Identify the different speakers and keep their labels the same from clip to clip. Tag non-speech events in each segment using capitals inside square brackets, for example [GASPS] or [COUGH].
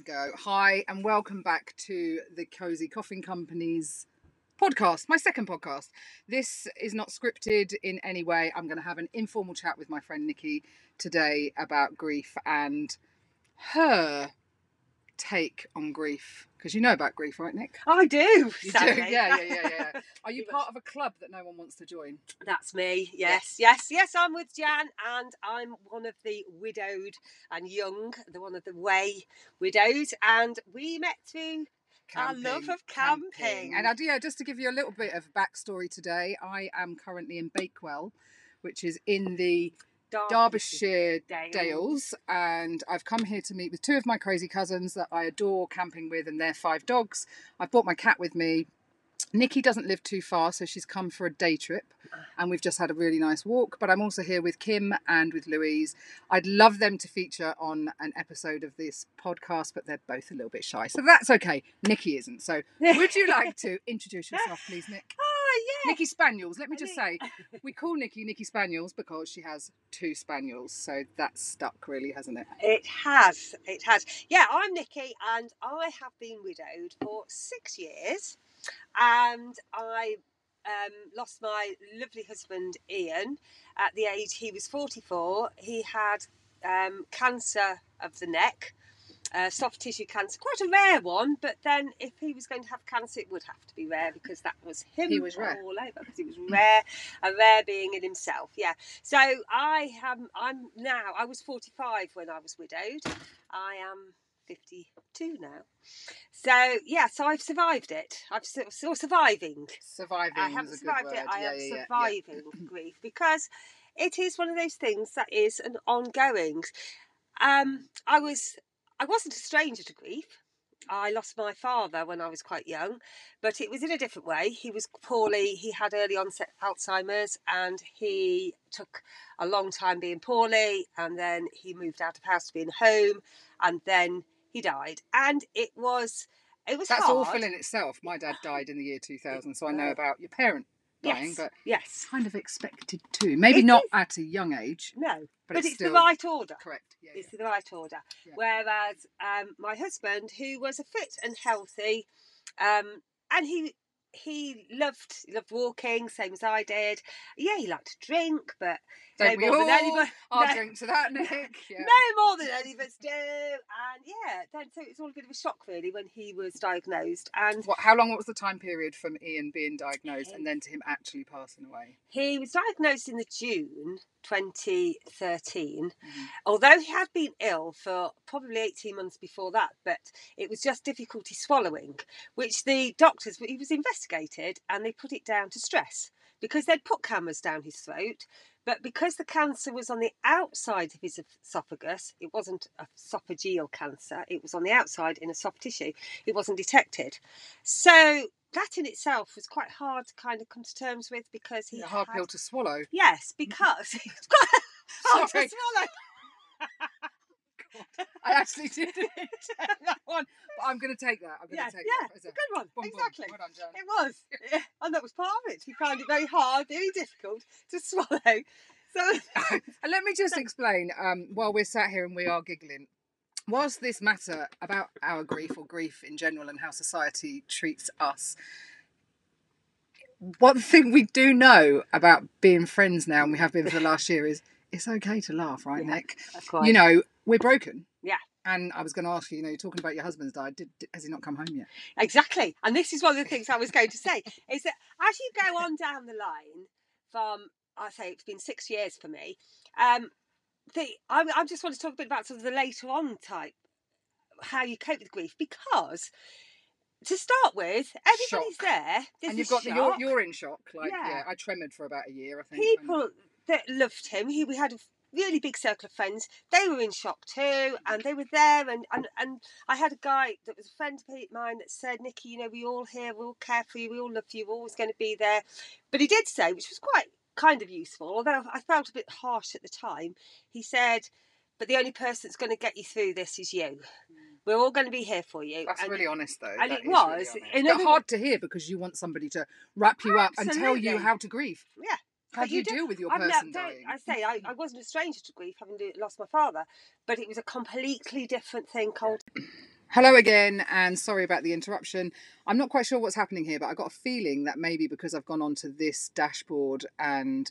Speaker 1: go. Hi, and welcome back to the Cozy Coffin Company's podcast, my second podcast. This is not scripted in any way. I'm going to have an informal chat with my friend Nicki today about grief and her take on grief. Because you know about grief, right, Nick?
Speaker 2: Oh, I do.
Speaker 1: You do?
Speaker 2: sadly.
Speaker 1: Yeah, yeah, yeah, yeah. [LAUGHS] Are you part of a club that no one wants to join?
Speaker 2: That's me. Yes, yes, yes. I'm with Jan, and I'm one of the widowed and young, the one of the way widowed, and we met through Our love of camping.
Speaker 1: And I yeah, just to give you a little bit of backstory today, I am currently in Bakewell, which is in the Derbyshire
Speaker 2: Dales.
Speaker 1: Dales, and I've come here to meet with two of my crazy cousins that I adore camping with and their five dogs. I've brought my cat with me. Nicki doesn't live too far, so she's come for a day trip, ah. and we've just had a really nice walk. But I'm also here with Kim and with Louise. I'd love them to feature on an episode of this podcast, but they're both a little bit shy, so that's okay. Nicki isn't. So, would you like to [LAUGHS] introduce yourself, please, Nick?
Speaker 2: Yeah.
Speaker 1: Nicki Spaniels. Let me just say, we call Nicki Nicki Spaniels because she has two spaniels. So that's stuck, really, hasn't it?
Speaker 2: It has. It has. Yeah, I'm Nicki, and I have been widowed for six years, and I um, lost my lovely husband Ian at the age he was 44. He had um, cancer of the neck. Uh, soft tissue cancer, quite a rare one, but then if he was going to have cancer, it would have to be rare because that was him
Speaker 1: He was rare.
Speaker 2: all over because he was rare, a rare being in himself. Yeah. So I am. I'm now. I was 45 when I was widowed. I am 52 now. So yeah. So I've survived it. I've still, still surviving.
Speaker 1: Surviving
Speaker 2: I
Speaker 1: is
Speaker 2: haven't
Speaker 1: a good
Speaker 2: survived it. I
Speaker 1: yeah,
Speaker 2: am
Speaker 1: yeah, yeah, yeah.
Speaker 2: surviving grief because it is one of those things that is an ongoing. Um, I was. I wasn't a stranger to grief. I lost my father when I was quite young, but it was in a different way. He was poorly. He had early onset Alzheimer's, and he took a long time being poorly, and then he moved out of house to be in home, and then he died. And it was, it was
Speaker 1: That's
Speaker 2: hard.
Speaker 1: awful in itself. My dad died in the year 2000, so I know about your parent dying,
Speaker 2: Yes,
Speaker 1: but
Speaker 2: yes,
Speaker 1: kind of expected too. Maybe
Speaker 2: It
Speaker 1: not
Speaker 2: is.
Speaker 1: at a young age,
Speaker 2: no,
Speaker 1: but,
Speaker 2: but,
Speaker 1: it's,
Speaker 2: it's, the right order.
Speaker 1: correct. Yeah,
Speaker 2: It's
Speaker 1: yeah.
Speaker 2: the right order.
Speaker 1: Yeah.
Speaker 2: Whereas um, my husband, who was a fit and healthy, um, and he he loved he loved walking, same as I did. Yeah, he liked to drink, but
Speaker 1: Don't
Speaker 2: no more than anybody.
Speaker 1: I'll [LAUGHS]
Speaker 2: no.
Speaker 1: drink to that, Nick. [LAUGHS] Yeah.
Speaker 2: No more than any of us do. And yeah, then so it was all a bit of a shock really when he was diagnosed. And
Speaker 1: What, how long was the time period from Ian being diagnosed and then to him actually passing away?
Speaker 2: he was diagnosed in the June 2013.
Speaker 1: Mhm.
Speaker 2: Although he had been ill for probably 18 months before that, but it was just difficulty swallowing, which the doctors, he was investigated and they put it down to stress because they'd put cameras down his throat. But because the cancer was on the outside of his esophagus, it wasn't a esophageal cancer, it was on the outside in a soft tissue, it wasn't detected. So that in itself was quite hard to kind of come to terms with because he
Speaker 1: a hard
Speaker 2: had-
Speaker 1: pill to swallow.
Speaker 2: Yes, because [LAUGHS] it's quite hard
Speaker 1: Sorry.
Speaker 2: to swallow.
Speaker 1: I actually did it. [LAUGHS] that one. But I'm going to take that. I'm going to
Speaker 2: Yeah,
Speaker 1: take
Speaker 2: yeah,
Speaker 1: that. as a-
Speaker 2: Good one,
Speaker 1: boom, boom.
Speaker 2: exactly.
Speaker 1: Well done.
Speaker 2: It was, [LAUGHS] yeah, and that was part of it. He found it very hard, very difficult to swallow. So
Speaker 1: And let me just explain um, while we're sat here and we are giggling. Whilst this matter about our grief or grief in general and how society treats us, one thing we do know about being friends now, and we have been for the last year, is it's okay to laugh, right,
Speaker 2: Yeah.
Speaker 1: Nick? You know, we're broken.
Speaker 2: Yeah.
Speaker 1: And I was going to ask you, you know, you're talking about your husband's died. Did, did- has he not come home yet?
Speaker 2: Exactly. And this is one of the things I was going to say is that as you go on down the line from, I say it's been six years for me, um, the, I, I just want to talk a bit about sort of the later on type, how you cope with grief, because to start with, everybody's
Speaker 1: Shock.
Speaker 2: there. There's
Speaker 1: and you've got the, you're, you're in shock. Like, yeah.
Speaker 2: Yeah.
Speaker 1: I tremored for about a year, I think. and-
Speaker 2: people that loved him. He we had a really big circle of friends. They were in shock too, and they were there. And and, and I had a guy that was a friend of mine that said, "Nicki, you know, we all here, we all care for you, we all love you, we're always going to be there." But he did say, which was quite kind of useful, although I felt a bit harsh at the time. He said, "But the only person that's going to get you through this is you. Mm. We're all going to be here for you."
Speaker 1: That's
Speaker 2: And-
Speaker 1: really honest, though.
Speaker 2: and
Speaker 1: That
Speaker 2: it was,
Speaker 1: Really honest.
Speaker 2: in
Speaker 1: but
Speaker 2: other-
Speaker 1: hard to hear because you want somebody to wrap you up and tell you how to grieve.
Speaker 2: Yeah,
Speaker 1: How do you, deal with your
Speaker 2: I've
Speaker 1: person
Speaker 2: never,
Speaker 1: dying?
Speaker 2: I say I, I wasn't a stranger to grief, having lost my father, but it was a completely different thing. Cold.
Speaker 1: Hello again, and sorry about the interruption. I'm not quite sure what's happening here, but I got a feeling that maybe because I've gone onto this dashboard and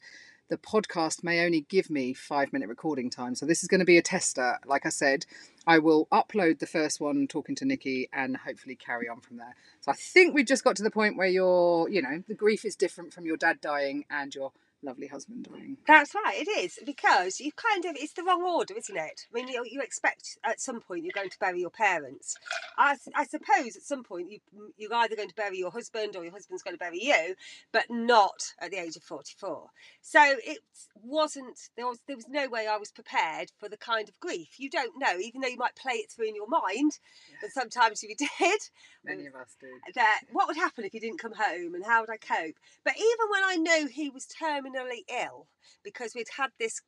Speaker 1: the podcast may only give me five minute recording time. So this is going to be a tester. Like I said, I will upload the first one talking to Nicki and hopefully carry on from there. So I think we've just got to the point where your, you know, the grief is different from your dad dying and your lovely husband dying.
Speaker 2: That's right, it is because you kind of it's the wrong order, isn't it? I mean, you, you expect at some point you're going to bury your parents. I, I suppose at some point you you're either going to bury your husband or your husband's going to bury you, but not at the age of 44. So it wasn't there was there was no way I was prepared for the kind of grief. You don't know, even though you might play it through in your mind, and sometimes you [LAUGHS] did.
Speaker 1: Many of us did.
Speaker 2: That what would happen if he didn't come home and how would I cope? But even when I know he was terminally ill because we'd had this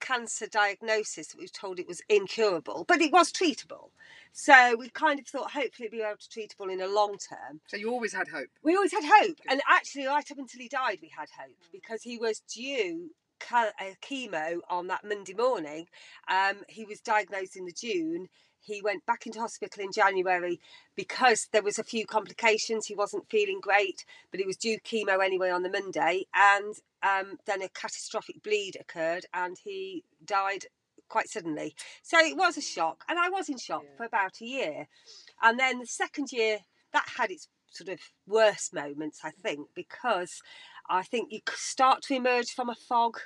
Speaker 2: cancer diagnosis that we were told it was incurable, but it was treatable. So we kind of thought hopefully it'd be able to treatable in a long term.
Speaker 1: So you always had hope.
Speaker 2: We always had hope, and actually, right up until he died, we had hope because he was due uh, chemo on that Monday morning. Um, he was diagnosed in the June. He went back into hospital in January because there was a few complications. He wasn't feeling great, but he was due chemo anyway on the Monday, and um, then a catastrophic bleed occurred, and he died quite suddenly. So it was a shock, and I was in shock
Speaker 1: Yeah.
Speaker 2: for about a year. And then the second year, that had its sort of worst moments, I think, because I think you start to emerge from a fog.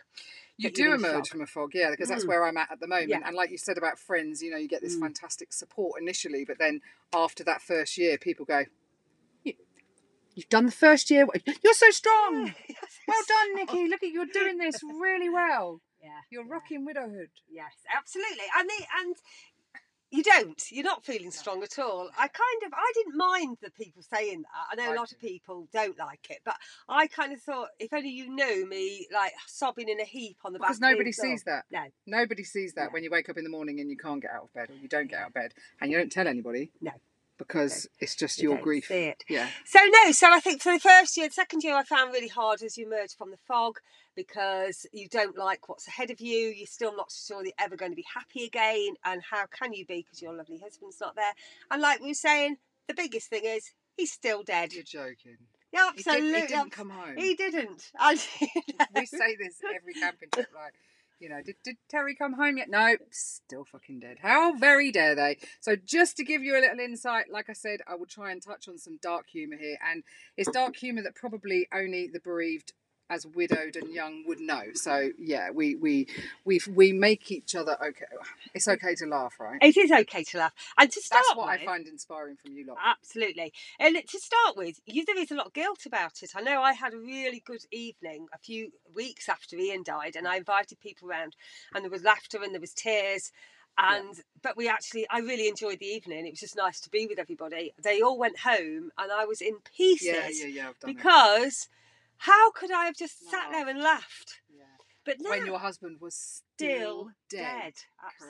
Speaker 1: You do emerge from a fog, yeah, because that's
Speaker 2: Mm.
Speaker 1: where I'm at at the moment.
Speaker 2: Yeah.
Speaker 1: And like you said about friends, you know, you get this
Speaker 2: Mm.
Speaker 1: fantastic support initially, but then after that first year, people go, "You- "You've done the first year. You're so strong. [LAUGHS] Well done, Nicki. Look at you're doing this really well. [LAUGHS]
Speaker 2: Yeah.
Speaker 1: You're
Speaker 2: yeah.
Speaker 1: rocking widowhood."
Speaker 2: Yes, absolutely. And the, and you don't. You're not feeling strong at all. I kind of I didn't mind the people saying that. I know a
Speaker 1: I
Speaker 2: lot of people don't like it, but I kind of thought if only you knew me like sobbing in a heap on the
Speaker 1: Because
Speaker 2: back.
Speaker 1: nobody
Speaker 2: of the door.
Speaker 1: sees that.
Speaker 2: No.
Speaker 1: Nobody sees that
Speaker 2: No.
Speaker 1: when you wake up in the morning and you can't get out of bed or you don't get out of bed and you don't tell anybody.
Speaker 2: No.
Speaker 1: Because it's just
Speaker 2: You
Speaker 1: your grief.
Speaker 2: see it.
Speaker 1: Yeah.
Speaker 2: So no, so I think for the first year, the second year I found really hard as you emerge from the fog because you don't like what's ahead of you. You're still not sure you're ever going to be happy again, and how can you be because your lovely husband's not there? And like we were saying, the biggest thing is he's still dead.
Speaker 1: You're joking.
Speaker 2: Yeah,
Speaker 1: He,
Speaker 2: absolutely.
Speaker 1: did, he didn't come home.
Speaker 2: He didn't. And, you know,
Speaker 1: we say this every camping trip, like, you know, did, did Terry come home yet? No, still fucking dead. How very dare they? So, just to give you a little insight, like I said, I will try and touch on some dark humour here, and it's dark humour that probably only the bereaved, as widowed and young, would know. So, yeah, we we we we make each other okay. It's okay to laugh, right?
Speaker 2: it is okay to laugh. And to start
Speaker 1: That's what
Speaker 2: with,
Speaker 1: I find inspiring from you lot.
Speaker 2: Absolutely. And to start with, you, there is a lot of guilt about it. I know I had a really good evening a few weeks after Ian died, and I invited people around, and there was laughter and there was tears. And but we actually, I really enjoyed the evening. It was just nice to be with everybody. They all went home, and I was in pieces
Speaker 1: Yeah, yeah, yeah. I've done it.
Speaker 2: How could I have just sat there and laughed?
Speaker 1: Yeah.
Speaker 2: But now,
Speaker 1: when your husband was still,
Speaker 2: still
Speaker 1: dead.
Speaker 2: dead.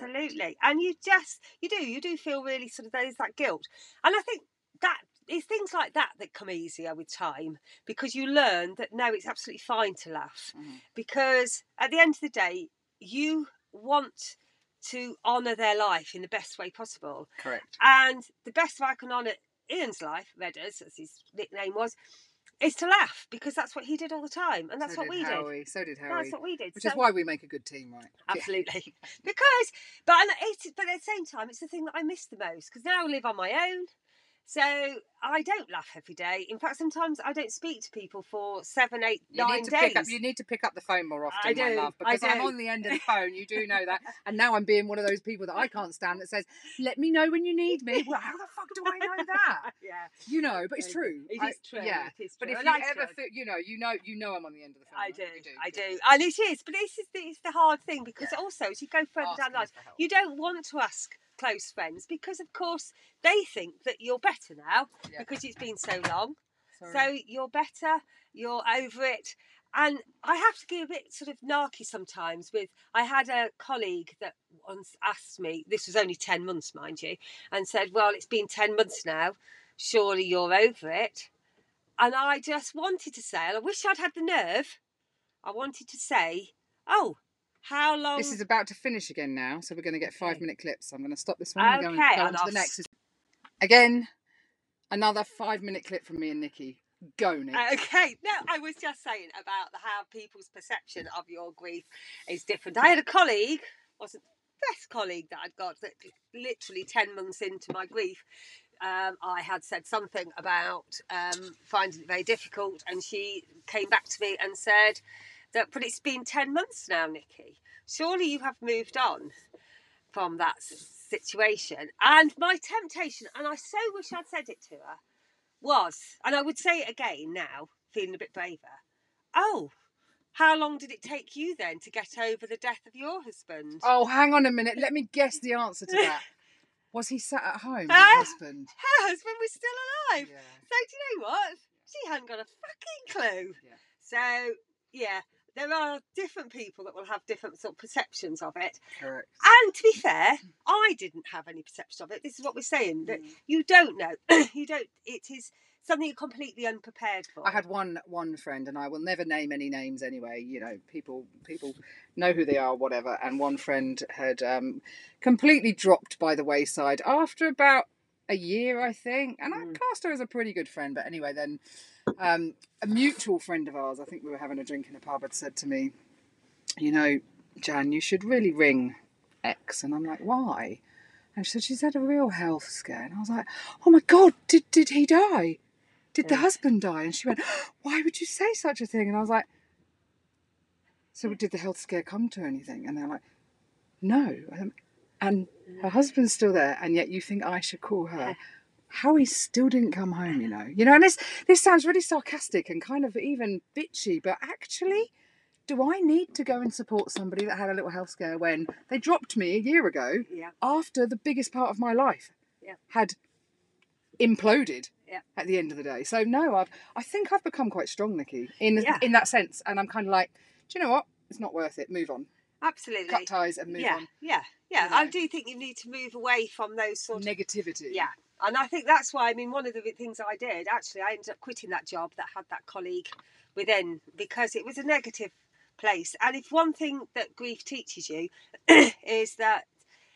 Speaker 2: Absolutely. And you just you do, you do feel really sort of there's that guilt. And I think that it's things like that that come easier with time because you learn that no, it's absolutely fine to laugh.
Speaker 1: Mhm.
Speaker 2: Because at the end of the day, you want to honour their life in the best way possible.
Speaker 1: Correct.
Speaker 2: And the best way I can honour Ian's life, Redders, as his nickname was, is to laugh because that's what he did all the time. And that's
Speaker 1: so
Speaker 2: what
Speaker 1: did
Speaker 2: we did.
Speaker 1: Howie. So did Howie.
Speaker 2: That's what we did.
Speaker 1: Which
Speaker 2: So-
Speaker 1: is why we make a good team, right? [LAUGHS] Yeah.
Speaker 2: Absolutely. Because, but it's, but at the same time, it's the thing that I miss the most because now I live on my own. So I don't laugh every day. In fact, sometimes I don't speak to people for seven, eight,
Speaker 1: You
Speaker 2: nine
Speaker 1: need to
Speaker 2: days.
Speaker 1: pick up. You need to pick up the phone more often,
Speaker 2: I
Speaker 1: my
Speaker 2: do,
Speaker 1: love, because I'm on the end of the [LAUGHS] phone. You do know that, and now I'm being one of those people that I can't stand that says, "Let me know when you need me." Well, how the fuck do I know that? [LAUGHS]
Speaker 2: yeah,
Speaker 1: You know, but it's
Speaker 2: It-
Speaker 1: true.
Speaker 2: It
Speaker 1: I-
Speaker 2: true.
Speaker 1: Yeah.
Speaker 2: it is true.
Speaker 1: But if
Speaker 2: I
Speaker 1: you
Speaker 2: like
Speaker 1: ever feel, you know, you know, you know, I'm on the end of the phone.
Speaker 2: I
Speaker 1: right?
Speaker 2: do, I do, and it is. But this is the, it's the hard thing because
Speaker 1: Yeah.
Speaker 2: also as you go further
Speaker 1: Ask
Speaker 2: down
Speaker 1: the line,
Speaker 2: you don't want to ask close friends because, of course, they think that you're better now
Speaker 1: Yeah.
Speaker 2: because it's been so long. [LAUGHS]
Speaker 1: Sorry.
Speaker 2: So you're better, you're over it. And I have to get a bit sort of narky sometimes with I had a colleague that once asked me, this was only 10 months, mind you, and said, Well, it's been 10 months now, surely you're over it. And I just wanted to say, I wish I'd had the nerve, I wanted to say, Oh, how long
Speaker 1: This is about to finish again now, so we're going to get five
Speaker 2: Okay.
Speaker 1: minute clips. I'm going to stop this one and go and go on to the next. Again, another five minute clip from me and Nicki. Go, Nick.
Speaker 2: Okay, no, I was just saying about how people's perception of your grief is different. I had a colleague, wasn't the best colleague that I'd got, that literally 10 months into my grief, um, I had said something about um, finding it very difficult, and she came back to me and said that, but it's been 10 months now, Nicki. Surely you have moved on from that situation. And my temptation, and I so wish I'd said it to her, was, and I would say it again now, feeling a bit braver. Oh, how long did it take you then to get over the death of your husband?
Speaker 1: Oh, hang on a minute. Let me guess the answer to that. Was he sat at home, [LAUGHS] her husband?
Speaker 2: Her husband was still alive.
Speaker 1: Yeah.
Speaker 2: So do you know what? She hadn't got a fucking clue.
Speaker 1: Yeah.
Speaker 2: So yeah, there are different people that will have different sort of perceptions of it.
Speaker 1: Correct.
Speaker 2: And to be fair, I didn't have any perception of it. This is what we're saying that
Speaker 1: Mm.
Speaker 2: you don't know. [CLEARS THROAT] you don't. It is something you're completely unprepared for.
Speaker 1: I had one one friend, and I will never name any names anyway. You know, people people know who they are, whatever. And one friend had um, completely dropped by the wayside after about a year, I think. And I
Speaker 2: Mm.
Speaker 1: cast her as a pretty good friend. But anyway, then um, a mutual friend of ours, I think we were having a drink in a pub, had said to me, "You know, Jan, you should really ring X." And I'm like, "Why?" And she said she's had a real health scare. And I was like, "Oh my god, did did he die?" did the
Speaker 2: Yeah.
Speaker 1: husband die? And she went, why would you say such a thing? And I was like, so did the health scare come to anything? And they're like, no. And her husband's still there, and yet you think I should call her. How he still didn't come home, you know. You know, and this this sounds really sarcastic and kind of even bitchy, but actually, do I need to go and support somebody that had a little health scare when they dropped me a year ago
Speaker 2: Yeah.
Speaker 1: after the biggest part of my life
Speaker 2: Yeah.
Speaker 1: had imploded
Speaker 2: Yeah.
Speaker 1: at the end of the day. So no, I've I think I've become quite strong, Nicki, in
Speaker 2: Yeah.
Speaker 1: in that sense, and I'm kind of like, do you know what? It's not worth it. Move on.
Speaker 2: Absolutely.
Speaker 1: Cut ties and move
Speaker 2: yeah,
Speaker 1: on.
Speaker 2: yeah, yeah.
Speaker 1: You
Speaker 2: I do think you need to move away from those sort of
Speaker 1: Negativity.
Speaker 2: Yeah. And I think that's why, I mean, one of the things I did, actually, I ended up quitting that job that had that colleague within because it was a negative place. And if one thing that grief teaches you [CLEARS THROAT] is that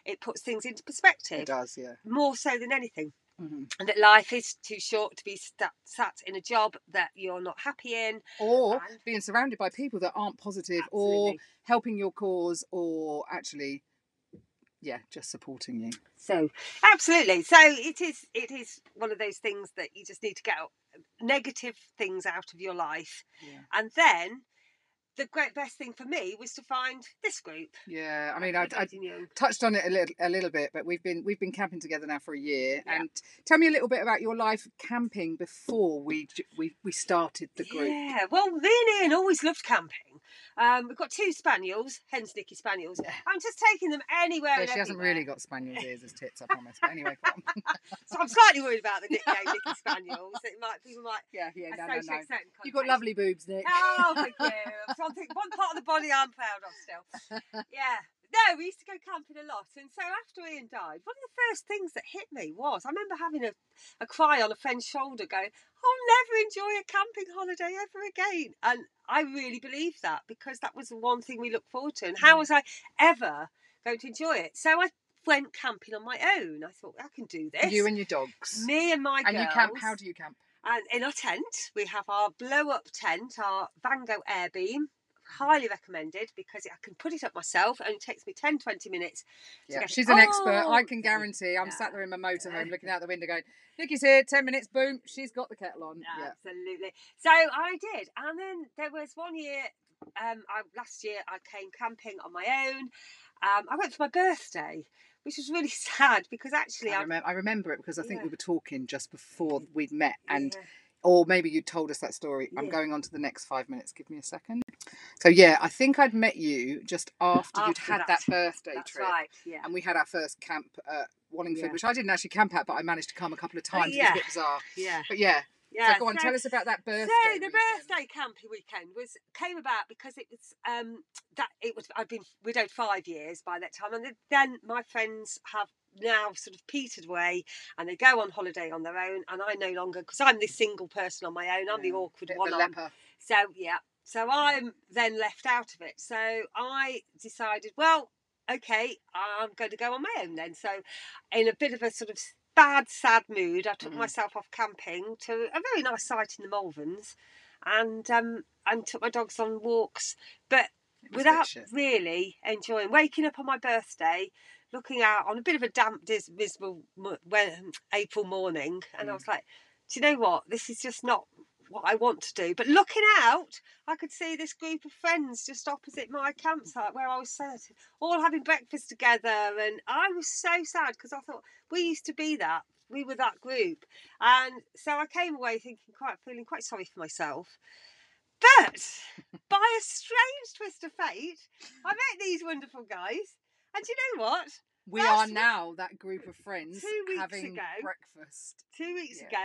Speaker 2: it puts things into perspective,
Speaker 1: It does. Yeah.
Speaker 2: more so than anything.
Speaker 1: hmm
Speaker 2: And that life is too short to be sat in a job that you're not happy in.
Speaker 1: Or being surrounded by people that aren't positive, or helping your cause, or actually, yeah, just supporting you.
Speaker 2: So absolutely. So it is it is one of those things that you just need to get out- negative things out of your life.
Speaker 1: Yeah.
Speaker 2: And then the great best thing for me was to find this group.
Speaker 1: Yeah. I mean, I, I touched on it a little a little bit, but we've been we've been camping together now for a year.
Speaker 2: Yeah.
Speaker 1: And tell me a little bit about your life camping before we we we started the group.
Speaker 2: Yeah, well, me and Ian always loved camping. Um, we've got two spaniels, hence Nicki Spaniels. I'm just taking them anywhere.
Speaker 1: Yeah, she hasn't really got spaniel's ears as tits, I promise. But anyway. [LAUGHS]
Speaker 2: So I'm slightly worried about the nickname Nicki Spaniels. It might people might [LAUGHS]
Speaker 1: yeah, yeah, no, no, no. You've got lovely boobs, Nick.
Speaker 2: Oh, thank you. Something, one part of the body I'm proud of still. [LAUGHS] Yeah. No, we used to go camping a lot. And so after Ian died, one of the first things that hit me was I remember having a, a cry on a friend's shoulder going, I'll never enjoy a camping holiday ever again. And I really believe that because that was the one thing we looked forward to. And how mm. was I ever going to enjoy it? So I went camping on my own. I thought, I can do this.
Speaker 1: You and your dogs.
Speaker 2: Me and my
Speaker 1: and you camp. How do you camp?
Speaker 2: And in our tent, we have our blow up tent, our Vango Air Beam. Highly recommended because I can put it up myself. It only takes me 10 20 minutes. to
Speaker 1: Yeah,
Speaker 2: get it
Speaker 1: she's an expert. I can guarantee. I'm
Speaker 2: Yeah.
Speaker 1: sat there in my motorhome looking out the window going, Nicki's here, 10 minutes, boom, she's got the kettle on. Yeah.
Speaker 2: Absolutely. So I did. And then there was one year, um, I, last year, I came camping on my own. Um, I went for my birthday, which was really [LAUGHS] sad because actually
Speaker 1: I,
Speaker 2: I.
Speaker 1: remem- I remember it because I think
Speaker 2: Yeah.
Speaker 1: we were talking just before we'd met, and
Speaker 2: Yeah.
Speaker 1: Or maybe you told us that story. I'm going on to the next five minutes. Give me a second. So yeah, I think I'd met you just after, you'd had
Speaker 2: that.
Speaker 1: that, birthday
Speaker 2: That's
Speaker 1: trip,
Speaker 2: right. Yeah.
Speaker 1: and we had our first camp at Wallingford,
Speaker 2: Yeah.
Speaker 1: which I didn't actually camp at, but I managed to come a couple of times. It was
Speaker 2: yeah.
Speaker 1: a bit bizarre,
Speaker 2: Yeah.
Speaker 1: but yeah.
Speaker 2: Yeah.
Speaker 1: so go on,
Speaker 2: so-
Speaker 1: tell us about that birthday.
Speaker 2: So the
Speaker 1: weekend.
Speaker 2: birthday camping weekend was came about because it was um that it was I'd been widowed five years by that time, and then my friends have now sort of petered away and they go on holiday on their own, and I no longer because I'm this single person on my own. I'm the awkward one. on.
Speaker 1: leper.
Speaker 2: So yeah, so I'm then left out of it. So I decided, well, okay, I'm going to go on my own then. So in a bit of a sort of bad, sad mood, I took
Speaker 1: Mm.
Speaker 2: myself off camping to a very nice site in the Malverns, and um, and took my dogs on walks, but
Speaker 1: It was a bit
Speaker 2: without really enjoying waking up on my birthday, looking out on a bit of a damp, dis- miserable mo- April morning, and I
Speaker 1: Mm.
Speaker 2: was like, do you know what? This is just not what I want to do. But looking out, I could see this group of friends just opposite my campsite where I was sat, all having breakfast together, and I was so sad because I thought we used to be that. We were that group, and so I came away thinking quite, feeling quite sorry for myself. But by a strange twist of fate, I met these wonderful guys, and do you know what?
Speaker 1: We
Speaker 2: That's
Speaker 1: are now that group of friends
Speaker 2: Two weeks
Speaker 1: having
Speaker 2: ago-
Speaker 1: breakfast.
Speaker 2: Two weeks ago,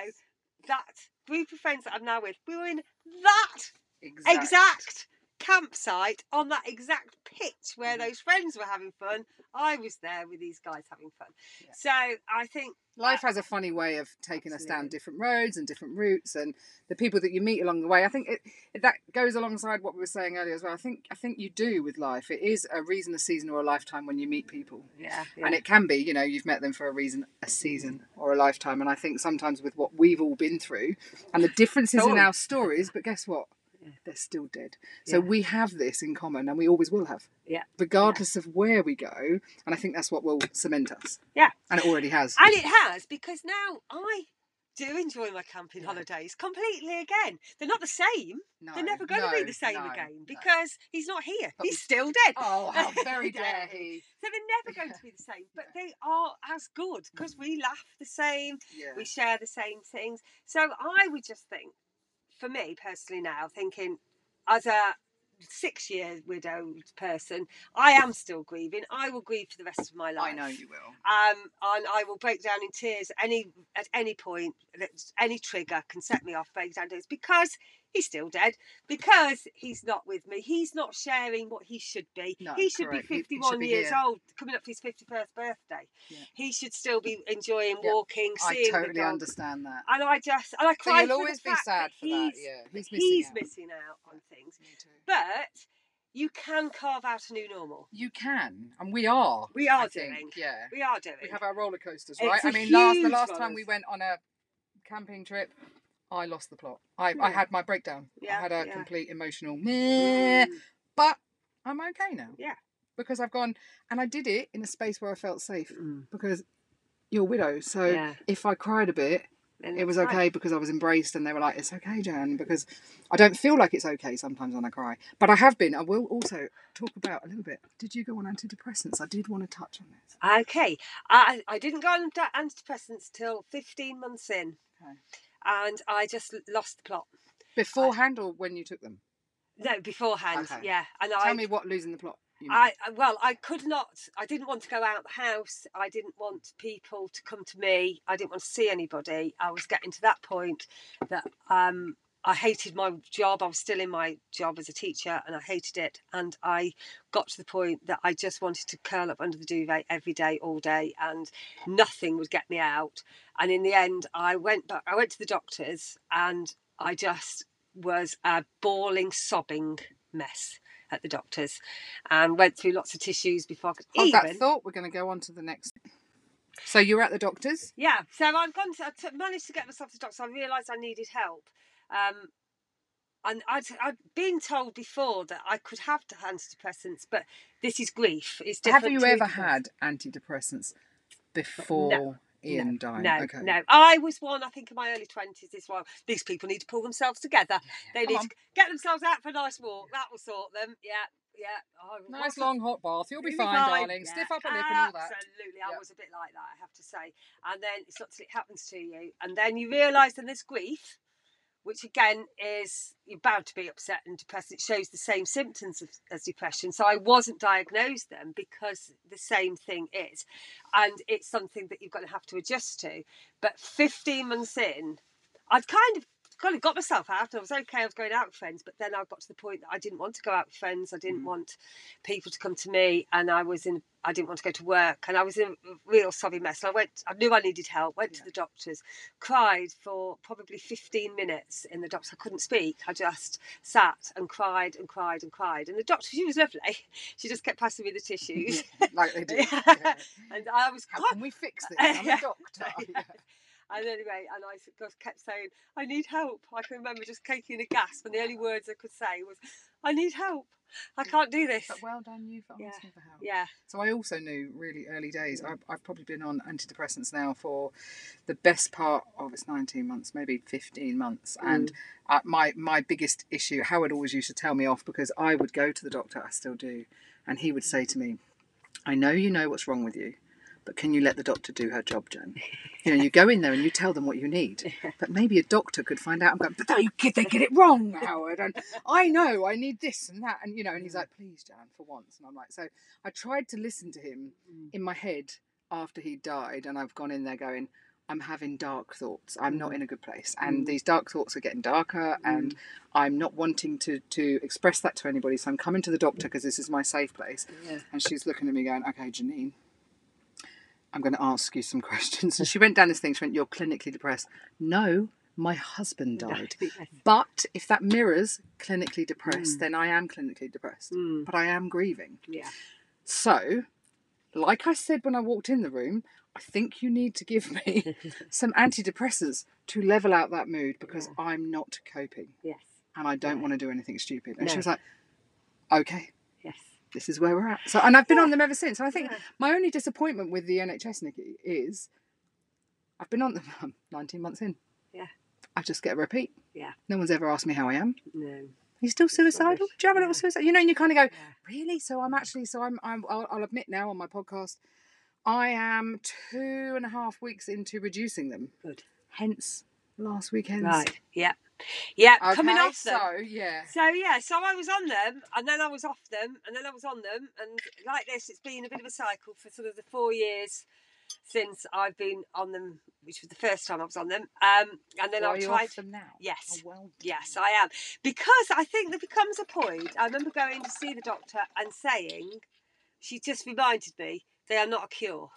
Speaker 2: that group of friends that I'm now with, we were in that
Speaker 1: Exact.
Speaker 2: exact campsite on that exact pitch where
Speaker 1: Mhm.
Speaker 2: those friends were having fun. I was there with these guys having fun.
Speaker 1: Yeah.
Speaker 2: So I think
Speaker 1: Life has a funny way of taking us down different roads and different routes, and the people that you meet along the way. I think it, it that goes alongside what we were saying earlier as well. I think I think you do with life. It is a reason, a season, or a lifetime when you meet people,
Speaker 2: yeah,
Speaker 1: and it can be. You know, you've met them for a reason, a season, or a lifetime. And I think sometimes with what we've all been through, and the differences in our stories, but guess what?
Speaker 2: Yeah.
Speaker 1: They're still dead. So
Speaker 2: Yeah.
Speaker 1: we have this in common, and we always will have.
Speaker 2: Yeah.
Speaker 1: Regardless of where we go, and I think that's what will cement us.
Speaker 2: Yeah.
Speaker 1: And it already has.
Speaker 2: and it has because now I do enjoy my camping
Speaker 1: Yeah.
Speaker 2: holidays completely again. They're not the same.
Speaker 1: No,
Speaker 2: They're never going to be the same
Speaker 1: no,
Speaker 2: again
Speaker 1: no.
Speaker 2: because he's not here.
Speaker 1: But
Speaker 2: he's still dead.
Speaker 1: Oh, [LAUGHS] how very dare he!
Speaker 2: So they're never going to be the same, but [LAUGHS] they are as good because mm. we laugh the same,
Speaker 1: Yeah.
Speaker 2: we share the same things. So I would just think, for me personally now, thinking as a six year widowed person, I am still grieving. I will grieve for the rest of my life.
Speaker 1: I know you will.
Speaker 2: Um, and I will break down in tears at any at any point. that- Any trigger can set me off. Break down tears because he's still dead. Because he's not with me. He's not sharing what he should be.
Speaker 1: No,
Speaker 2: he should
Speaker 1: correct.
Speaker 2: be
Speaker 1: He- he should
Speaker 2: 51
Speaker 1: be
Speaker 2: years
Speaker 1: here.
Speaker 2: old, coming up for his 51st birthday.
Speaker 1: Yeah.
Speaker 2: He should still be enjoying
Speaker 1: Yeah,
Speaker 2: walking,
Speaker 1: I
Speaker 2: seeing the
Speaker 1: totally understand that.
Speaker 2: And I just and I cry
Speaker 1: you'll
Speaker 2: for
Speaker 1: always
Speaker 2: the
Speaker 1: be
Speaker 2: fact
Speaker 1: sad
Speaker 2: that
Speaker 1: for that.
Speaker 2: he's,
Speaker 1: Yeah, he's missing
Speaker 2: he's
Speaker 1: out.
Speaker 2: missing out on things.
Speaker 1: Me too.
Speaker 2: But you can carve out a new normal.
Speaker 1: You can, and we are.
Speaker 2: We are
Speaker 1: I think,
Speaker 2: doing.
Speaker 1: Yeah.
Speaker 2: We are doing.
Speaker 1: We have our roller coasters, right? I mean, last the last time we went on a camping trip, I lost the plot. I, I had my breakdown.
Speaker 2: Yeah,
Speaker 1: I had a
Speaker 2: yeah.
Speaker 1: complete emotional meh,
Speaker 2: Mm.
Speaker 1: but I'm okay now.
Speaker 2: Yeah.
Speaker 1: Because I've gone and I did it in a space where I felt safe
Speaker 2: Mm.
Speaker 1: because you're a widow. So
Speaker 2: Yeah.
Speaker 1: if I cried a bit,
Speaker 2: Then
Speaker 1: it was okay because I was embraced and they were like, it's okay, Jan, because I don't feel like it's okay sometimes when I cry. But I have been. I will also talk about a little bit. Did you go on antidepressants? I did want to touch on this.
Speaker 2: Okay, I, I didn't go on antidepressants till 15 months in,
Speaker 1: Okay.
Speaker 2: And I just lost the plot.
Speaker 1: Beforehand or when you took them?
Speaker 2: No, beforehand,
Speaker 1: Okay.
Speaker 2: yeah. And
Speaker 1: Tell
Speaker 2: I,
Speaker 1: me what losing the plot. You.
Speaker 2: I, I- well, I could not. I didn't want to go out the house. I didn't want people to come to me. I didn't want to see anybody. I was getting to that point that um, I hated my job. I was still in my job as a teacher, and I hated it. And I got to the point that I just wanted to curl up under the duvet every day, all day, and nothing would get me out. And in the end, I went back. I went to the doctors, and I just was a bawling, sobbing mess at the doctors and went through lots of tissues before I could
Speaker 1: Hold
Speaker 2: even.
Speaker 1: that thought. We're going to go on to the next. So you were at the doctor's.
Speaker 2: Yeah, so I've gone to, I t- managed to get myself to the doctor. I realised I needed help. Um, and I'd, I'd been told before that I could have the antidepressants, but this is grief. It's different.
Speaker 1: Have you ever had antidepressants before Ian died?
Speaker 2: No,
Speaker 1: okay.
Speaker 2: no. I was one, I think, in my early 20s. This one, these people need to pull themselves together. They
Speaker 1: Come
Speaker 2: need
Speaker 1: on.
Speaker 2: to get themselves out for a nice walk. That will sort them. Yeah, yeah. Oh,
Speaker 1: Nice long hot bath. You'll be
Speaker 2: You'll
Speaker 1: fine, darling.
Speaker 2: Yeah,
Speaker 1: Stiff upper lip and all that.
Speaker 2: Absolutely, I
Speaker 1: Yeah.
Speaker 2: was a bit like that, I have to say. And then it's not till it happens to you, and then you realise then there's grief, which again is you're bound to be upset and depressed. It shows the same symptoms of, as depression. So I wasn't diagnosed then because the same thing is, and it's something that you've got to have to adjust to. But 15 months in, I'd kind of kind of got myself out. I was okay. I was going out with friends, but then I got to the point that I didn't want to go out with friends. I didn't
Speaker 1: Mhm.
Speaker 2: want people to come to me, and I was in. I didn't want to go to work, and I was in a real sorry mess. And I went. I knew I needed help. Went to the doctors, cried for probably fifteen minutes in the doctor. I couldn't speak. I just sat and cried and cried and cried. And the doctor, she was lovely. [LAUGHS] She just kept passing me the [LAUGHS] tissues,
Speaker 1: like they do.
Speaker 2: Yeah. [LAUGHS]
Speaker 1: Yeah.
Speaker 2: and I was
Speaker 1: How
Speaker 2: quite
Speaker 1: can we fix this? I'm a doctor.
Speaker 2: And anyway, and I just kept saying, I need help. I can remember just taking a gasp, and the only words I could say was, I need help. I can't do this.
Speaker 1: But well done you for
Speaker 2: Yeah.
Speaker 1: asking for help.
Speaker 2: Yeah.
Speaker 1: So I also knew really early days. I've, I've probably been on antidepressants now for the best part of it's 19 months, maybe 15 months. And uh, my my biggest issue, Howard always used to tell me off because I would go to the doctor. I still do, and he would say to me, "I know you know what's wrong with you." But can you let the doctor do her job, Jen? You know, you go in there and you tell them what you need. [LAUGHS] But maybe a doctor could find out I'm going, but they get, they get it wrong, Howard. And I know I need this and that. And, you know, and he's like, please, Jan, for once. And I'm like, so I tried to listen to him mm. in my head after he died. And I've gone in there going, I'm having dark thoughts. I'm not mm. in a good place. And mm. these dark thoughts are getting darker. And I'm not wanting to, to express that to anybody. So I'm coming to the doctor because this is my safe place.
Speaker 2: Yeah.
Speaker 1: And she's looking at me going, okay, Janine, I'm going to ask you some [LAUGHS] questions. And [LAUGHS] she went down this thing. She went, You're clinically depressed. No, my husband died. [LAUGHS] But if that mirrors clinically depressed, then I am clinically depressed.
Speaker 2: Mm.
Speaker 1: But I am grieving.
Speaker 2: Yeah.
Speaker 1: So, like I said when I walked in the room, I think you need to give me some antidepressants to level out that mood because I'm not coping
Speaker 2: Yes.
Speaker 1: and I don't
Speaker 2: Yeah.
Speaker 1: want to do anything stupid. And she was like, Okay. This is where we're at. So, and I've been on them ever since. And I think
Speaker 2: Yeah.
Speaker 1: my only disappointment with the NHS, Nicki, is I've been on them [LAUGHS] um, 19 months in.
Speaker 2: Yeah.
Speaker 1: I just get a repeat.
Speaker 2: Yeah.
Speaker 1: No one's ever asked me how I am.
Speaker 2: No.
Speaker 1: Are you still suicidal? Do you have a little
Speaker 2: Yeah.
Speaker 1: suicide? You know, and you kind of go,
Speaker 2: Yeah.
Speaker 1: really? So I'm actually, so I'm, I'm I'll, I'll admit now on my podcast, I am two and a half weeks into reducing them.
Speaker 2: Good.
Speaker 1: Hence last weekend.
Speaker 2: Right. Yeah. Yeah.
Speaker 1: Okay,
Speaker 2: Coming off them.
Speaker 1: so yeah.
Speaker 2: So yeah, so I was on them, and then I was off them, and then I was on them, and like this, it's been a bit of a cycle for sort of the four years since I've been on them, which was the first time I was on them. Um, and then
Speaker 1: So
Speaker 2: I've tried.
Speaker 1: them now?
Speaker 2: Yes.
Speaker 1: Oh, well.
Speaker 2: Yes, I am. Because I think there becomes a point. I remember going to see the doctor and saying, she just reminded me, they are not a cure.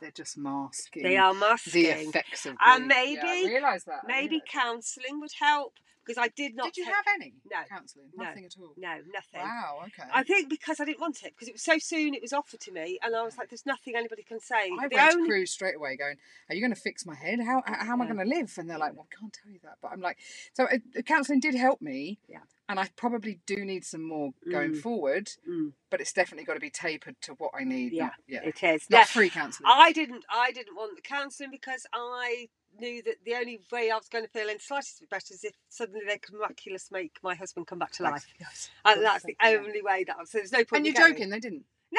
Speaker 1: They're just masking.
Speaker 2: They are masking the
Speaker 1: effects of
Speaker 2: And
Speaker 1: grief. Yeah, I
Speaker 2: maybe-
Speaker 1: realise that.
Speaker 2: Maybe counselling would help because I did not.
Speaker 1: Did you
Speaker 2: take-
Speaker 1: have any
Speaker 2: No.
Speaker 1: counselling?
Speaker 2: No.
Speaker 1: Nothing at all.
Speaker 2: No, nothing.
Speaker 1: Wow. Okay.
Speaker 2: I think because I didn't want it because it was so soon it was offered to me, and I was like, "There's nothing anybody can say."
Speaker 1: I
Speaker 2: The
Speaker 1: went
Speaker 2: only-
Speaker 1: to Cruse straight away going, Are you going to fix my head? How, how, am I going to live? And they're like, Well, I can't tell you that. But I'm like, So uh, counselling did help me.
Speaker 2: Yeah.
Speaker 1: And I probably do need some more going
Speaker 2: Mm.
Speaker 1: forward,
Speaker 2: Mm,
Speaker 1: but it's definitely got to be tapered to what I need.
Speaker 2: Yeah,
Speaker 1: yeah.
Speaker 2: it is.
Speaker 1: Not
Speaker 2: Yeah,
Speaker 1: free counselling.
Speaker 2: I didn't. I didn't want the counselling because I knew that the only way I was going to feel in slightest bit better is if suddenly they could miraculously make my husband come back to life.
Speaker 1: Yes.
Speaker 2: And that's the
Speaker 1: Yeah.
Speaker 2: only way that. So there's no point.
Speaker 1: And you're
Speaker 2: going.
Speaker 1: joking, they didn't. [LAUGHS]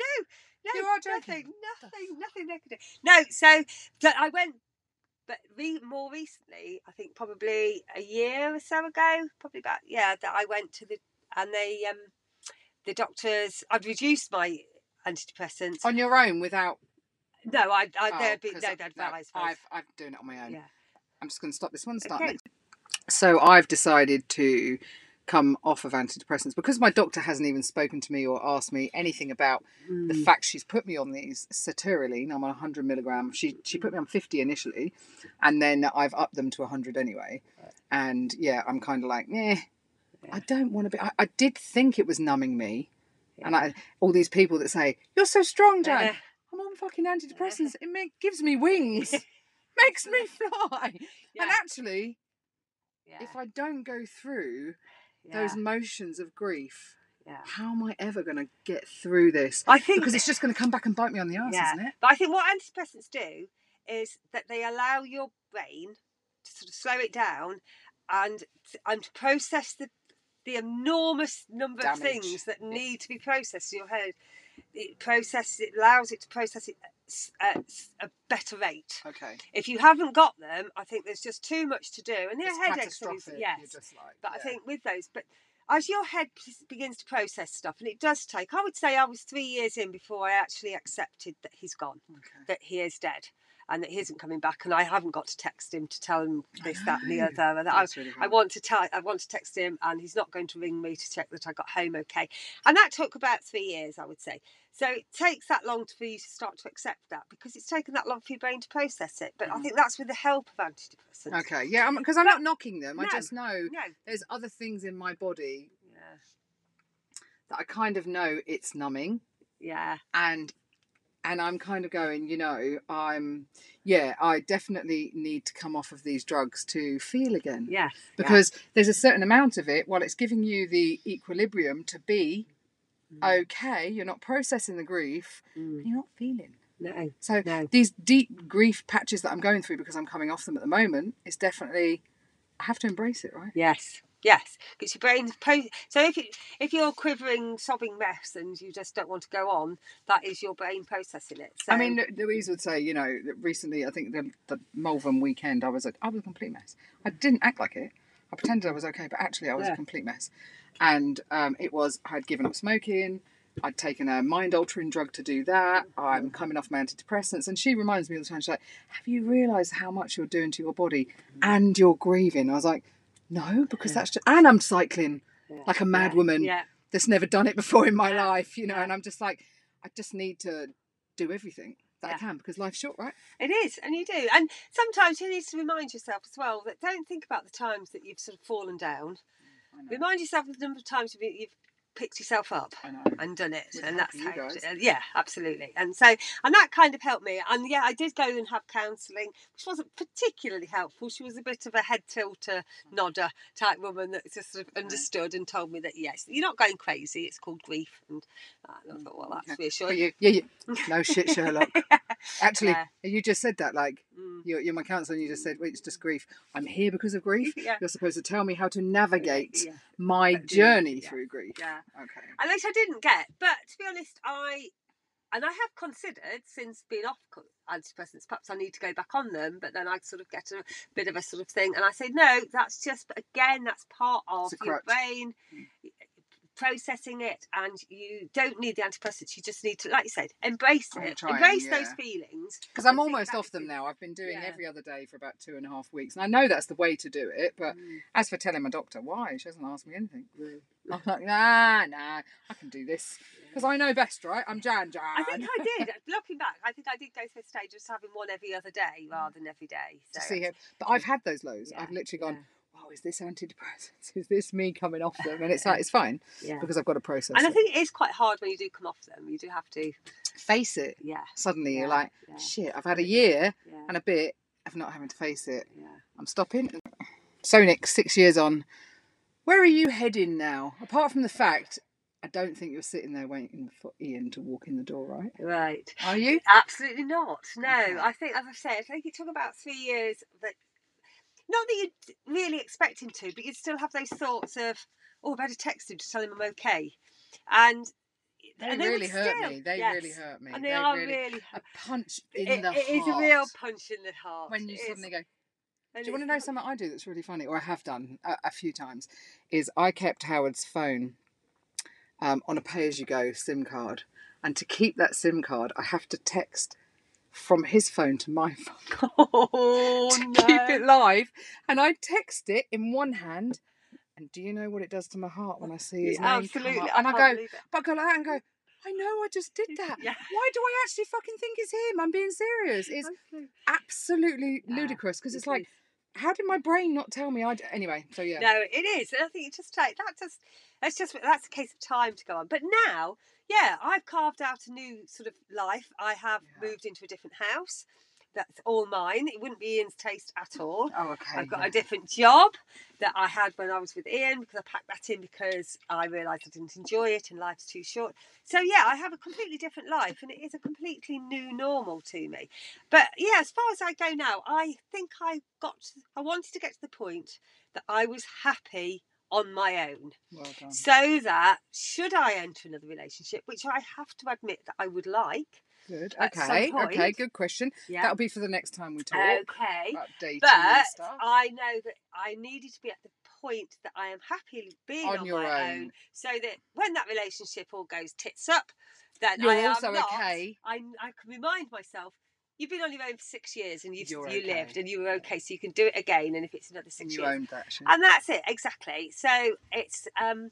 Speaker 2: No, no, no.
Speaker 1: You are joking.
Speaker 2: Nothing, nothing, nothing they could do. No, so, so I went, but re- more recently, I think probably a year or so ago, probably about yeah, that I went to the and they um the doctors. I'd reduced my antidepressants.
Speaker 1: On your own without.
Speaker 2: No, I, I
Speaker 1: Oh,
Speaker 2: they'd be no,
Speaker 1: I-
Speaker 2: they'd
Speaker 1: no. I've, I'm doing it on my own.
Speaker 2: Yeah.
Speaker 1: I'm just going to stop this one. Start
Speaker 2: Okay.
Speaker 1: next. So I've decided to come off of antidepressants because my doctor hasn't even spoken to me or asked me anything about the
Speaker 2: Mm.
Speaker 1: fact she's put me on these sertraline. I'm on 100 milligram. She she put me on 50 initially, and then I've upped them to 100 anyway. And yeah, I'm kind of like, yeah, I don't want to be. I, I did think it was numbing me, and I all these people that say you're so strong, Jan.
Speaker 2: Yeah.
Speaker 1: I'm on fucking antidepressants. It make, gives me [LAUGHS] wings, makes me fly. And actually,
Speaker 2: yeah,
Speaker 1: if I don't go through
Speaker 2: yeah,
Speaker 1: those motions of grief,
Speaker 2: yeah.
Speaker 1: how am I ever going to get through this?
Speaker 2: I think
Speaker 1: Because it's just going to come back and bite me on the
Speaker 2: Yeah.
Speaker 1: isn't it?
Speaker 2: But I think what antidepressants do is that they allow your brain to sort of slow it down and and to process the the enormous number of things that
Speaker 1: Yeah.
Speaker 2: need to be processed in your head. It processes it allows it to process it at a better rate.
Speaker 1: Okay.
Speaker 2: If you haven't got them, I think there's just too much to do, and your
Speaker 1: It's
Speaker 2: headaches. Yes,
Speaker 1: like,
Speaker 2: but I think with those, but as your head begins to process stuff, and it does take, I would say I was three years in before I actually accepted that he's gone
Speaker 1: Okay.
Speaker 2: that he is dead. And that he isn't coming back, and I haven't got to text him to tell him this, that, and the other. And I,
Speaker 1: really
Speaker 2: I want to tell, I want to text him, and he's not going to ring me to check that I got home okay. And that took about three years, I would say. So it takes that long for you to start to accept that because it's taken that long for your brain to process it. But I
Speaker 1: Mhm.
Speaker 2: think that's with the help of antidepressants.
Speaker 1: Okay, yeah, because I'm, not knocking them. I just know
Speaker 2: No.
Speaker 1: there's other things in my body
Speaker 2: Yeah.
Speaker 1: that I kind of know it's numbing,
Speaker 2: Yeah.
Speaker 1: and and I'm kind of going, you know, I'm yeah, I definitely need to come off of these drugs to feel again.
Speaker 2: Yes.
Speaker 1: because there's a certain amount of it while it's giving you the equilibrium to be
Speaker 2: Mm.
Speaker 1: okay you're not processing the grief.
Speaker 2: Mm.
Speaker 1: you're not feeling
Speaker 2: No.
Speaker 1: so
Speaker 2: No.
Speaker 1: these deep grief patches that i'm going through because i'm coming off them at the moment is definitely i have to embrace it right
Speaker 2: Yes. Yes, because your brain's so if you if you're quivering, sobbing mess, and you just don't want to go on, that is your brain processing it. So,
Speaker 1: i mean louise would say you know that recently i think the, the malvern weekend i was a, i was a complete mess i didn't act like it i pretended i was okay but actually i was
Speaker 2: Yeah.
Speaker 1: a complete mess and um, it was i'd given up smoking I'd taken a mind altering drug to do that. I'm coming off my antidepressants. And she reminds me all the time, she's like, Have you realised how much you're doing to your body and you're grieving? I was like, No, because that's just, and I'm cycling
Speaker 2: Yeah.
Speaker 1: like a mad
Speaker 2: Yeah,
Speaker 1: woman
Speaker 2: Yeah,
Speaker 1: that's never done it before in my life, you know. And I'm just like, I just need to do everything that I can because life's short, right?
Speaker 2: it is, and you do. And sometimes you need to remind yourself as well that don't think about the times that you've sort of fallen down. Remind yourself of the number of times you've picked yourself up. And done it
Speaker 1: With
Speaker 2: and that's how yeah absolutely and so and that kind of helped me and yeah i did go and have counselling which wasn't particularly helpful she was a bit of a head tilter hmm. nodder type woman that just sort of understood and told me that yes you're not going crazy it's called grief and, and i hmm. thought well that's.
Speaker 1: But
Speaker 2: reassuring
Speaker 1: you, yeah, you, no shit, Sherlock. [LAUGHS] Actually,
Speaker 2: Yeah.
Speaker 1: you just said that. Like,
Speaker 2: Mm.
Speaker 1: you're, you're my counsellor, and you just said, "Wait, it's just mm. grief. I'm here because of grief. [LAUGHS]
Speaker 2: Yeah.
Speaker 1: You're supposed to tell me how to navigate
Speaker 2: yeah
Speaker 1: my journey
Speaker 2: yeah.
Speaker 1: through grief."
Speaker 2: yeah
Speaker 1: Okay.
Speaker 2: and which I didn't get. But to be honest, I and I have considered since being off antidepressants, perhaps I need to go back on them. But then I sort of get a bit of a sort of thing, and I say no, that's just again that's part of your brain processing it, and you don't need the antidepressants. You just need to, like you said, embrace
Speaker 1: I'm
Speaker 2: it,
Speaker 1: trying,
Speaker 2: embrace those feelings.
Speaker 1: Because I'm almost off them now. I've been doing
Speaker 2: Yeah.
Speaker 1: every other day for about two and a half weeks, and I know that's the way to do it. But
Speaker 2: Mm.
Speaker 1: as for telling my doctor why, she hasn't asked me anything. I'm like, nah, nah, I can do this because I know best, right? I'm Jan Jan.
Speaker 2: I think I did. Looking back, I think I did go through a stage of just having one every other day mm. rather than every day. So
Speaker 1: to see him. But I've had those lows.
Speaker 2: Yeah,
Speaker 1: I've literally gone,
Speaker 2: yeah.
Speaker 1: "Wow, is this antidepressants? [LAUGHS] Is this me coming off them?" And it's like [LAUGHS] it's fine
Speaker 2: yeah.
Speaker 1: because I've got to process
Speaker 2: And I think it is quite hard when you do come off them. You do have to,
Speaker 1: Face it.
Speaker 2: yeah,
Speaker 1: Suddenly you're like,
Speaker 2: yeah.
Speaker 1: "Shit, I've had a year
Speaker 2: yeah,
Speaker 1: and a bit of not having to face it.
Speaker 2: yeah.
Speaker 1: I'm stopping." Sonic, six years on, where are you heading now? Apart from the fact. I don't think you're sitting there waiting for Ian to walk in the door, right?
Speaker 2: Right.
Speaker 1: Are you?
Speaker 2: Absolutely not. No,
Speaker 1: Okay.
Speaker 2: I think, as I said, I think it took about three years. That not that you'd really expect him to, but you'd still have those thoughts of, oh, I better text him to tell him I'm okay, and
Speaker 1: They
Speaker 2: and would
Speaker 1: really hurt
Speaker 2: still-
Speaker 1: me. They
Speaker 2: yes,
Speaker 1: really hurt me.
Speaker 2: and they,
Speaker 1: They
Speaker 2: are
Speaker 1: really,
Speaker 2: really.
Speaker 1: a punch in
Speaker 2: it-
Speaker 1: the
Speaker 2: it is a
Speaker 1: heart.
Speaker 2: real punch in the heart
Speaker 1: when you
Speaker 2: It is.
Speaker 1: suddenly go,
Speaker 2: And
Speaker 1: Do you want to know something I do that's really funny, or I have done a, a few times? Is I kept Howard's phone um, on a pay-as-you-go SIM card, and to keep that SIM card, I have to text from his phone to my [LAUGHS] phone [LAUGHS]
Speaker 2: Oh
Speaker 1: to
Speaker 2: no!
Speaker 1: keep it live, and I text it in one hand. And do you know what it does to my heart when I see his
Speaker 2: Yeah,
Speaker 1: name
Speaker 2: absolutely.
Speaker 1: come up? And I,
Speaker 2: can't
Speaker 1: go, but I go like that and go, I know I just did [LAUGHS] that.
Speaker 2: Yeah.
Speaker 1: Why do I actually fucking think it's him? I'm being serious. [LAUGHS] It's
Speaker 2: Absolutely. Yeah,
Speaker 1: ludicrous because it's like, how did my brain not tell me? I d- anyway. So yeah.
Speaker 2: No, it is. And I think it just take that just that's just that's a case of time to go on. But now, yeah, I've carved out a new sort of life. I have
Speaker 1: Yeah.
Speaker 2: moved into a different house. That's all mine. It wouldn't be Ian's taste at all.
Speaker 1: Oh, okay.
Speaker 2: I've got
Speaker 1: yeah.
Speaker 2: a different job that I had when I was with Ian because I packed that in because I realised I didn't enjoy it and life's too short. So yeah, I have a completely different life and it is a completely new normal to me. But yeah, as far as I go now, I think I got I wanted to get to the point that I was happy on my own.
Speaker 1: Well done.
Speaker 2: So that should I enter another relationship, which I have to admit that I would like.
Speaker 1: Good. Okay. Okay. Good question.
Speaker 2: Yeah.
Speaker 1: That'll be for the next time we talk.
Speaker 2: Okay.
Speaker 1: about dating
Speaker 2: But. I know that I needed to be at the point that I am happy being
Speaker 1: On
Speaker 2: on,
Speaker 1: your
Speaker 2: my
Speaker 1: own.
Speaker 2: own. so that when that relationship all goes tits up, then
Speaker 1: You're
Speaker 2: I am
Speaker 1: also
Speaker 2: not,
Speaker 1: okay.
Speaker 2: I, I can remind myself You've been on your own for six years, and you've
Speaker 1: You're okay.
Speaker 2: lived, and you were okay, so you can do it again. And if it's another
Speaker 1: And
Speaker 2: six
Speaker 1: you
Speaker 2: years,
Speaker 1: owned that shit.
Speaker 2: and that's it exactly. So it's um,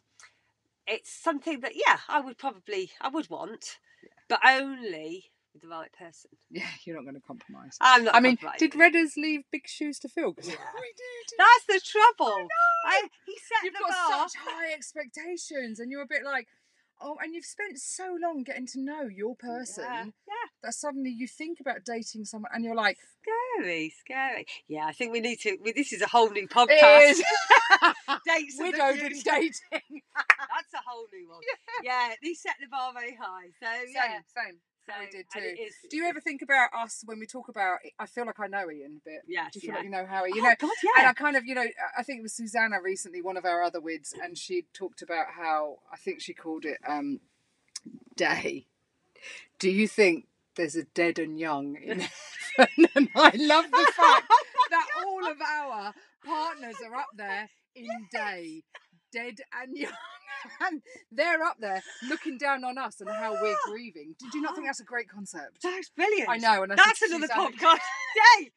Speaker 2: it's something that yeah, I would probably I would want, but only with the right person. [LAUGHS]
Speaker 1: Yeah, you're not going to compromise.
Speaker 2: I'm not.
Speaker 1: I mean, did Redders leave big shoes to fill?
Speaker 2: Yeah. [LAUGHS]
Speaker 1: we do.
Speaker 2: That's the trouble. I, he set
Speaker 1: You've
Speaker 2: the
Speaker 1: got
Speaker 2: bar.
Speaker 1: such high expectations, and you're a bit like, oh, and you've spent so long getting to know your person
Speaker 2: Yeah, yeah,
Speaker 1: that suddenly you think about dating someone, and you're like,
Speaker 2: scary, scary. Yeah, I think we need to. We, this is a whole new podcast. [LAUGHS] Dates [LAUGHS]
Speaker 1: widowed and dating. [LAUGHS]
Speaker 2: That's a whole new one. Yeah, he set the bar very high. So yeah,
Speaker 1: same, same.
Speaker 2: So,
Speaker 1: I did too.
Speaker 2: is-
Speaker 1: Do you ever think about us when we talk about? I feel like I know Ian a bit.
Speaker 2: Yes,
Speaker 1: Do you feel
Speaker 2: yeah.
Speaker 1: like you know Howie? You
Speaker 2: oh
Speaker 1: know,
Speaker 2: God,
Speaker 1: And
Speaker 2: yeah.
Speaker 1: I kind of, you know, I think it was Susanna recently, one of our other wids, and she talked about how I think she called it um, day. Do you think there's a dead and young in heaven? [LAUGHS] and I love the fact that all of our partners are up there [LAUGHS] in day, dead and young. [LAUGHS] And they're up there looking down on us and how we're [GASPS] grieving. Did you not think that's a great concept?
Speaker 2: That's brilliant.
Speaker 1: I know, and I
Speaker 2: That's another podcast. [LAUGHS] Day.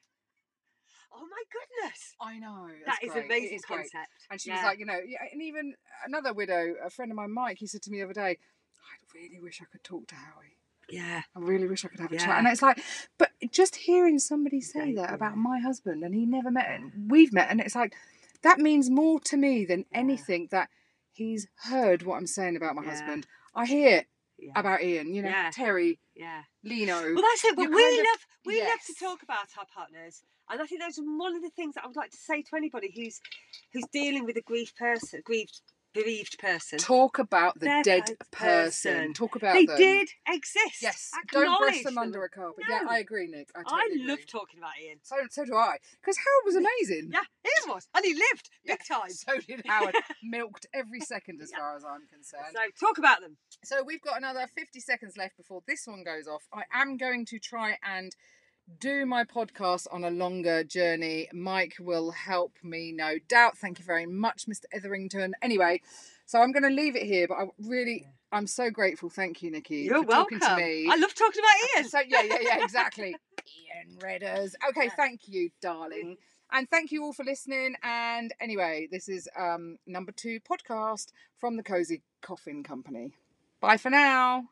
Speaker 2: Oh my goodness.
Speaker 1: I know. That's
Speaker 2: is
Speaker 1: great.
Speaker 2: amazing
Speaker 1: is great.
Speaker 2: concept.
Speaker 1: And she was like, you know, and even another widow, a friend of mine, Mike, he said to me the other day, I really wish I could talk to Howie.
Speaker 2: Yeah.
Speaker 1: I really wish I could have a chat. And it's like, but just hearing somebody say
Speaker 2: Yeah,
Speaker 1: that about my husband and he never met, and we've met, and it's like, that means more to me than
Speaker 2: Yeah.
Speaker 1: anything that he's heard what I'm saying about my
Speaker 2: Yeah.
Speaker 1: husband. I hear
Speaker 2: Yeah.
Speaker 1: about Ian, you know,
Speaker 2: Yeah.
Speaker 1: Terry,
Speaker 2: yeah.
Speaker 1: Lino.
Speaker 2: Well, that's it. But we
Speaker 1: of-
Speaker 2: love we love to talk about our partners, and I think that's one of the things that I would like to say to anybody who's who's dealing with a grief person, grieved bereaved person.
Speaker 1: Talk about the
Speaker 2: Their
Speaker 1: dead person.
Speaker 2: person.
Speaker 1: Talk about
Speaker 2: They
Speaker 1: them.
Speaker 2: did exist.
Speaker 1: Yes, don't brush them under a carpet.
Speaker 2: No.
Speaker 1: Yeah, I agree, Nick. I,
Speaker 2: I
Speaker 1: totally
Speaker 2: love
Speaker 1: agree.
Speaker 2: talking about Ian.
Speaker 1: So, so do I. Because Howard was amazing.
Speaker 2: Yeah, Ian was, and he lived [LAUGHS]
Speaker 1: Yeah,
Speaker 2: big time.
Speaker 1: So did [LAUGHS] Howard. Milked every second as
Speaker 2: Yeah.
Speaker 1: far as I'm concerned.
Speaker 2: So talk about them.
Speaker 1: So we've got another 50 seconds left before this one goes off. I am going to try and do my podcast on a longer journey. Mike will help me, no doubt. Thank you very much, Mr. Etherington. Anyway, so I'm going to leave it here, but I really, I'm so grateful. Thank you, Nicki,
Speaker 2: You're
Speaker 1: for
Speaker 2: welcome.
Speaker 1: talking to me.
Speaker 2: I love talking about Ian.
Speaker 1: So yeah, yeah, yeah, exactly. Ian Redders. Okay, thank you, darling. And thank you all for listening. And anyway, this is um number two podcast from the Cozy Coffin Company. Bye for now.